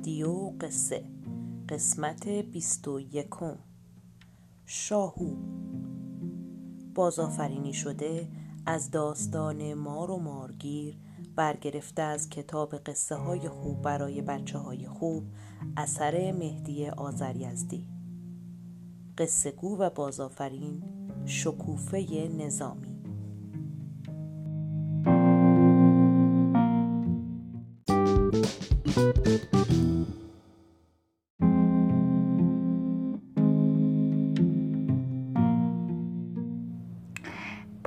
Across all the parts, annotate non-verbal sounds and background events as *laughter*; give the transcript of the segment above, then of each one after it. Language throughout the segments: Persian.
رادیو قصه قسمت بیست و یکم. شاهو. بازآفرینی شده از داستان مار و مارگیر برگرفته از کتاب قصه های خوب برای بچه های خوب اثر مهدی آذریزدی. قصه گو و بازآفرین شکوفه نظامی.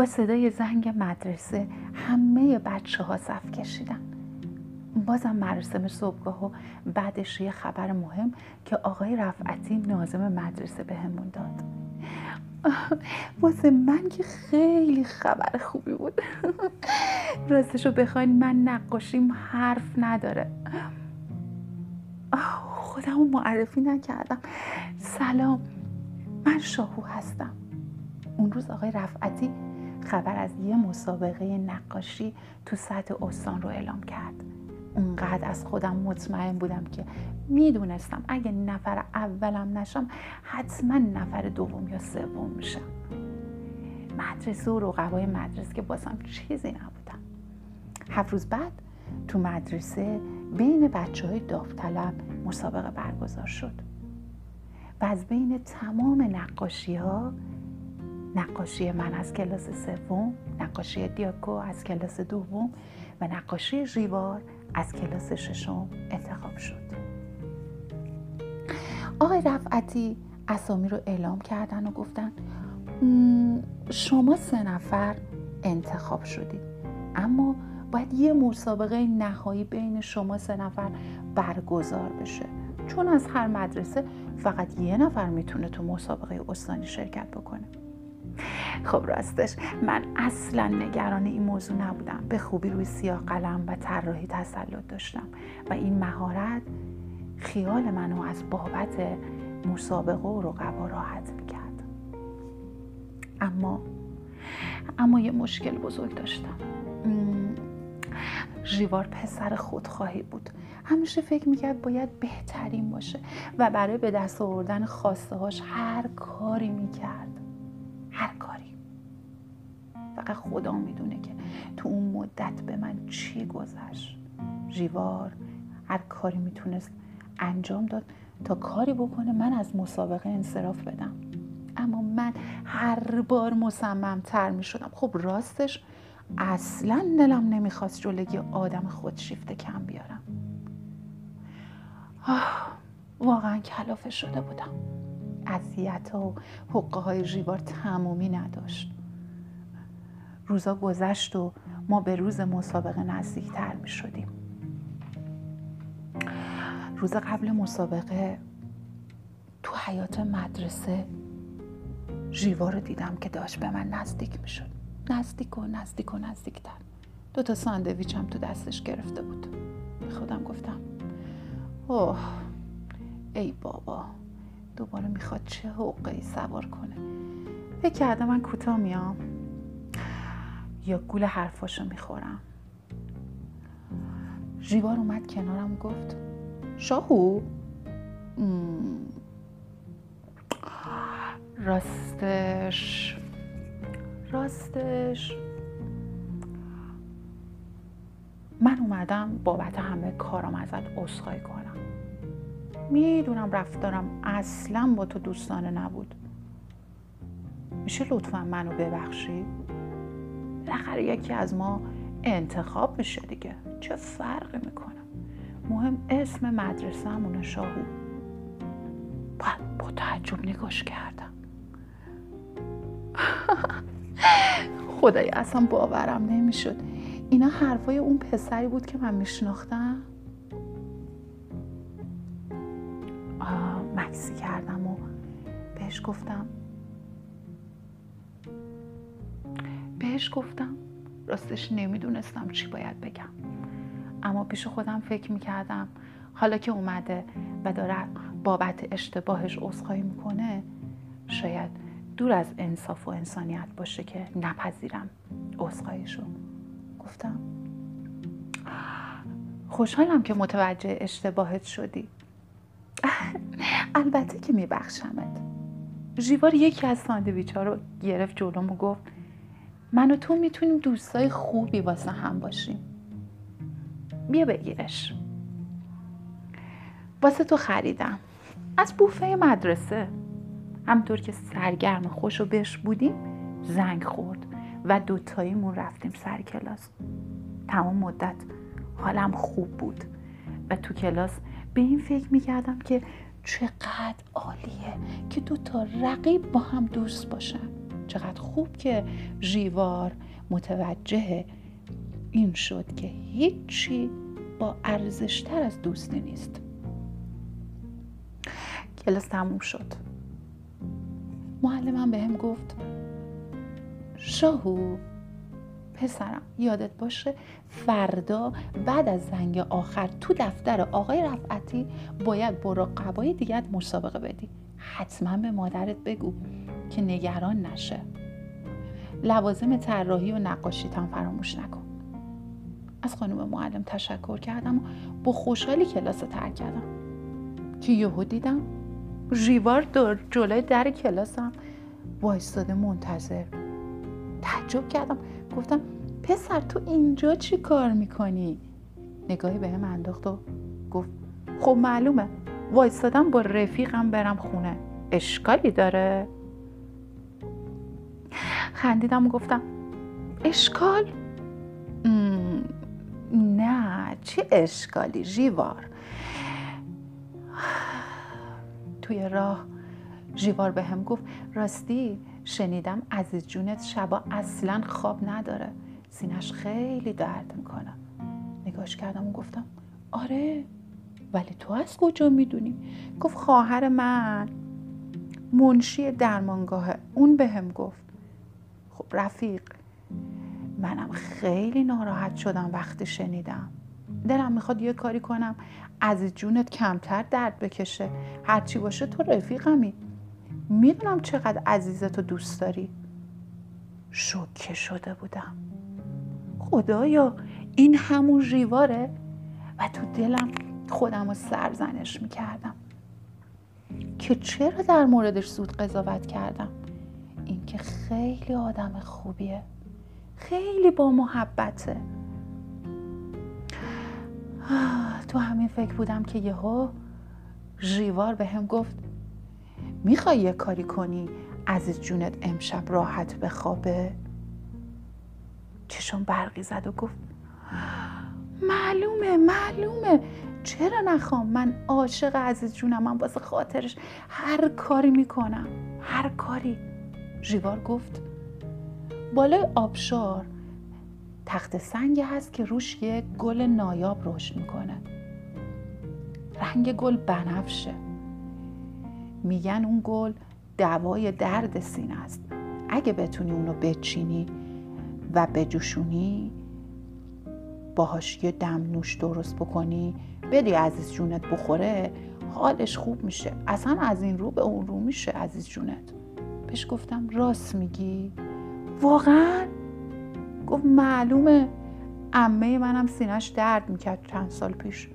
صدای زنگ مدرسه همه بچه ها صف کشیدن. بازم مراسم صبحگاه و بعدش یه خبر مهم که آقای رفعتی نازم مدرسه بهمون داد. واسه من که خیلی خبر خوبی بود. راستشو بخواین من نقاشیم حرف نداره. خودم معرفی نکردم. سلام من شاهو هستم. اون روز آقای رفعتی خبر از یه مسابقه نقاشی تو سطح استان رو اعلام کرد. اونقدر از خودم مطمئن بودم که می‌دونستم اگه نفر اولم نشم حتما نفر دوم یا سوم میشم. مدرسه و رقبای مدرسه که بازم چیزی نبودم هفت روز بعد تو مدرسه بین بچه های داوطلب مسابقه برگزار شد. و از بین تمام نقاشی ها نقاشی من از کلاس سوم نقاشی دیاکو از کلاس دوم و نقاشی ژیوار از کلاس ششم انتخاب شد. آقای رفعتی اسامی رو اعلام کردن و گفتن شما سه نفر انتخاب شدید اما باید یه مسابقه نهایی بین شما سه نفر برگزار بشه. چون از هر مدرسه فقط یه نفر می‌تونه تو مسابقه استانی شرکت بکنه. خب راستش من اصلا نگران این موضوع نبودم. به خوبی روی سیاه قلم و طراحی تسلط داشتم. و این مهارت خیال منو از بابت مسابقه و رقبا راحت می‌کرد. اما اما یه مشکل بزرگ داشتم. ژیوار پسر خودخواهی بود. همیشه فکر می‌کرد باید بهترین باشه و برای به دست آوردن خواسته هر کاری می‌کرد. فقط خدا می‌دونه که تو اون مدت به من چی گذشت. ژیوار هر کاری می‌تونست انجام داد تا کاری بکنه من از مسابقه انصراف بدم. اما من هر بار مصممتر می شدم خب راستش اصلا دلم نمی‌خواست جلوی آدم خودشیفته کم بیارم. آه واقعا کلافه شده بودم. اذیت و حقه های ژیوار تمومی نداشت. روزا گذشت و ما به روز مسابقه نزدیکتر می شدیم. روز قبل مسابقه تو حیات مدرسه ژیوا رو دیدم که داشت به من نزدیک می شد. نزدیک و نزدیک و نزدیکتر. دو تا ساندویچ هم تو دستش گرفته بود. به خودم گفتم اوه ای بابا دوباره می‌خواد چه حقه ای سوار کنه. فکر کردم من کوتاه میام. یا گول حرفاشو می‌خورم. ژیوار اومد کنارم و گفت شاهو؟ راستش راستش. من اومدم بابت همه کارم ازت عذرخواهی کنم. می‌دونم رفتارم اصلا با تو دوستانه نبود. میشه لطفا منو ببخشی؟ بالاخره یکی از ما انتخاب میشه دیگه. چه فرقی می‌کنه؟ مهم اسم مدرسه همونه شاهو. با تعجب نگاش کردم. *laughs* خدای اصلا باورم نمی‌شد. اینا حرفای اون پسری بود که من میشناختم؟ مکسی کردم و بهش گفتم بهش گفتم. راستش نمی‌دونستم چی باید بگم. اما پیش خودم فکر می‌کردم حالا که اومده و داره بابت اشتباهش عذرخواهی می‌کنه شاید دور از انصاف و انسانیت باشه که نپذیرم عذرخواهیشو. گفتم خوشحالم که متوجه اشتباهت شدی. *laughs* البته که میبخشمت. ژیوار یکی از ساندویچ ها رو گرفت جلوم و گفت من و تو می‌تونیم دوستای خوبی واسه هم باشیم. بیا بگیرش. واسه تو خریدم. از بوفه مدرسه. همطور که سرگرم خوش و بش بودیم زنگ خورد و دوتاییمون رفتیم سر کلاس. تمام مدت حالم خوب بود و تو کلاس به این فکر می‌کردم که چقدر عالیه که دو تا رقیب با هم دوست باشن. چقدر خوب که ژیوار متوجه این شد که هیچی با ارزشتر از دوستی نیست. کلاس تموم شد. معلمم به هم گفت شاهو پسرم یادت باشه فردا بعد از زنگ آخر تو دفتر آقای رفعتی باید برو قبای دیگه مسابقه بدی. حتما به مادرت بگو که نگران نشه. لوازم طراحی و نقاشی هم فراموش نکن. از خانم معلم تشکر کردم و با خوشحالی کلاس ترک کردم. که یهو دیدم ژیوار در جلوی در کلاسم وایستاده منتظر. تعجب کردم. گفتم پسر تو اینجا چی کار می‌کنی؟ نگاهی به هم انداخت و گفت خب معلومه. وایستادم با رفیقم برم خونه. اشکالی داره؟ خندیدم و گفتم اشکال؟ نه چه اشکالی جیوار توی راه جیوار به هم گفت راستی شنیدم عزیز جونت شبا اصلا خواب نداره. سینش خیلی درد می‌کنه. نگاش کردم و گفتم آره. ولی تو از کجا می‌دونی؟ گفت خواهر من. منشی درمانگاهه اون به هم گفت. خب رفیق. منم خیلی ناراحت شدم وقتی شنیدم. دلم می‌خواد یه کاری کنم. از جونت کمتر درد بکشه. هرچی باشه تو رفیقمی. می‌دونم چقدر عزیزتو دوست داری. شوکه شده بودم. خدایا این همون ژیواره و تو دلم خودم رو سرزنش می‌کردم. که چرا در موردش زود قضاوت کردم؟ اینکه خیلی آدم خوبیه. خیلی با محبته. تو همین فکر بودم که یهو ژیوار به هم گفت می‌خوای یه کاری کنی عزیز جونت امشب راحت بخوابه؟ چشم برقی زد و گفت معلومه معلومه. چرا نخوام؟ من عاشق عزیز جونم من واسه خاطرش هر کاری می‌کنم. هر کاری. ژیوار گفت بالای آبشار تخت سنگ هست که روش یه گل نایاب رشد می‌کنه. رنگ گل بنفشه. میگن اون گل دوای درد سینه است. اگه بتونی اونو بچینی و بجوشونی باهاش یه دم نوش درست بکنی بدی عزیز جونت بخوره حالش خوب میشه. اصلا از این رو به اون رو میشه عزیز جونت. بهش گفتم راست میگی؟ واقعا؟ گفت معلومه. امه منم سینش درد می‌کرد چند سال پیش.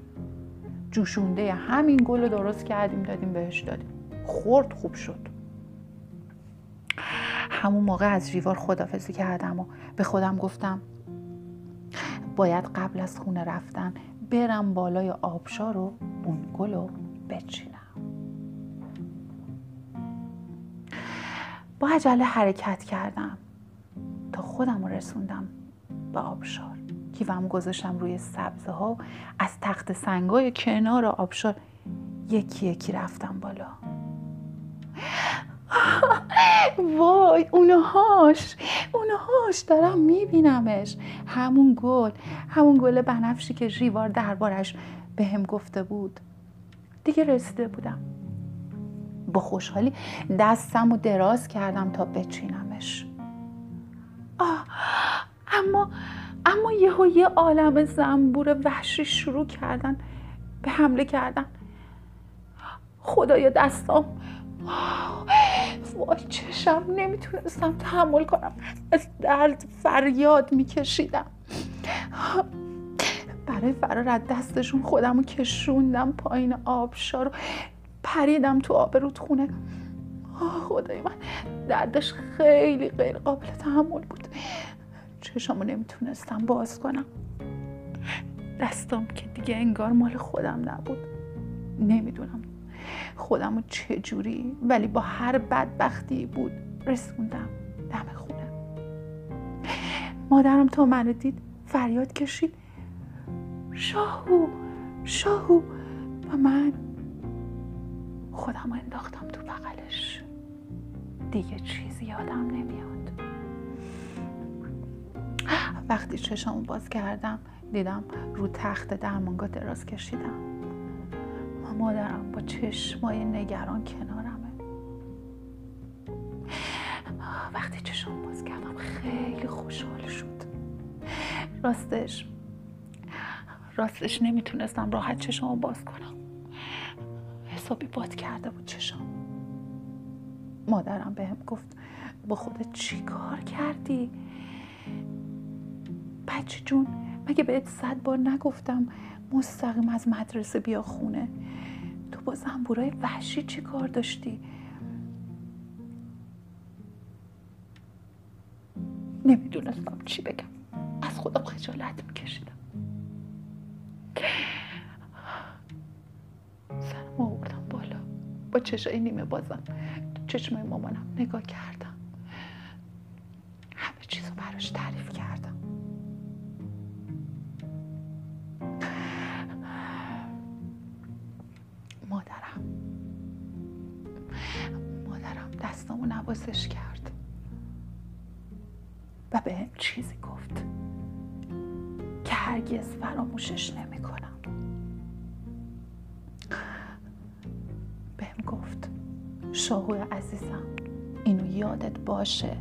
جوشونده همین گل رو درست کردیم دادیم بهش دادیم. خورد خوب شد. همون موقع از ریوار خدافزی کردم و به خودم گفتم باید قبل از خونه رفتن برم بالای آبشار و اون گل رو بچینم. با عجله حرکت کردم تا خودم رو رسوندم به آبشار. کیفم گذاشتم روی سبزه ها از تخت سنگای کنار آبشار یکی یکی رفتم بالا. وای اونهاش. اونهاش دارم میبینمش. همون گل. همون گل بنفشی که ژیوار دربارش به هم گفته بود. دیگه رسیده بودم. با خوشحالی دستم و دراز کردم تا بچینمش. اما اما یهو یه عالم زنبور وحشی شروع کردن. به حمله کردن. خدایا دستام. وای چشم نمی‌تونستم تحمل کنم. از درد فریاد میکشیدم. برای فرار از دستشون خودم رو کشوندم پایین آبشار رو. پریدم تو آب رودخونه خدای من دردش خیلی غیر قابل تحمل بود. چشامو نمی‌تونستم باز کنم. دستم که دیگه انگار مال خودم نبود. نمی‌دونم خودم رو چجوری؟ ولی با هر بدبختی بود رسوندم دم خونه. مادرم تا منو دید فریاد کشید. شاهو شاهو. و من خودم انداختم تو بغلش. دیگه چیزی یادم نمیاد. وقتی چشمو باز کردم دیدم رو تخت درمانگاه دراز کشیدم. مادرم با چشمای نگران کنارمه. وقتی چشم باز کردم خیلی خوشحال شد. راستش راستش نمی‌تونستم راحت چشمو باز کنم. حسابی باد کرده بود چشم مادرم بهم گفت با خودت چی کار کردی؟ بچه جون مگه بهت صد بار نگفتم مستقیم از مدرسه بیا خونه. تو با زنبورای وحشی چی کار داشتی؟ نمی‌دونستم چی بگم. از خودم خجالت میکشیدم. سرم آوردم بالا. با چشای نیمه بازم. چشمای مامانم نگاه کردم. همه چیزو براش تعریف کردم. نوازش کرد. و به چیزی گفت که هرگز فراموشش نمی‌کنم. بهم گفت شاهو عزیزم اینو یادت باشه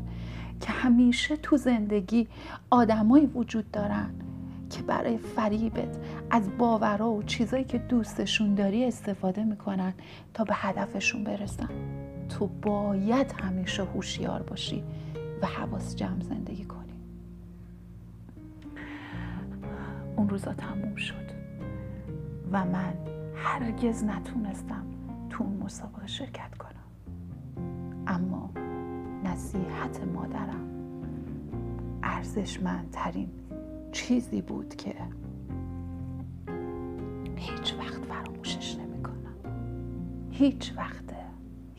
که همیشه تو زندگی آدمایی وجود دارن که برای فریبت از باورها و چیزایی که دوستشون داری استفاده می‌کنن تا به هدفشون برسن. تو باید همیشه هوشیار باشی و حواس جمع زندگی کنی. اون روزا تموم شد و من هرگز نتونستم تو اون مسابقه شرکت کنم. اما نصیحت مادرم ارزشمندترین چیزی بود که هیچ وقت فراموشش نمی‌کنم. هیچ وقت.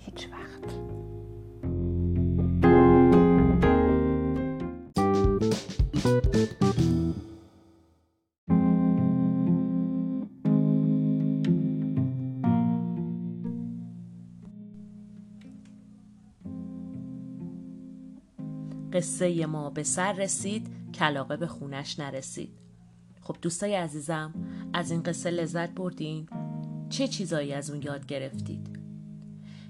هیچ وقت قصه ما به سر رسید کلاقه به خونش نرسید خب دوستای عزیزم از این قصه لذت بردین؟ چه چیزایی از اون یاد گرفتید؟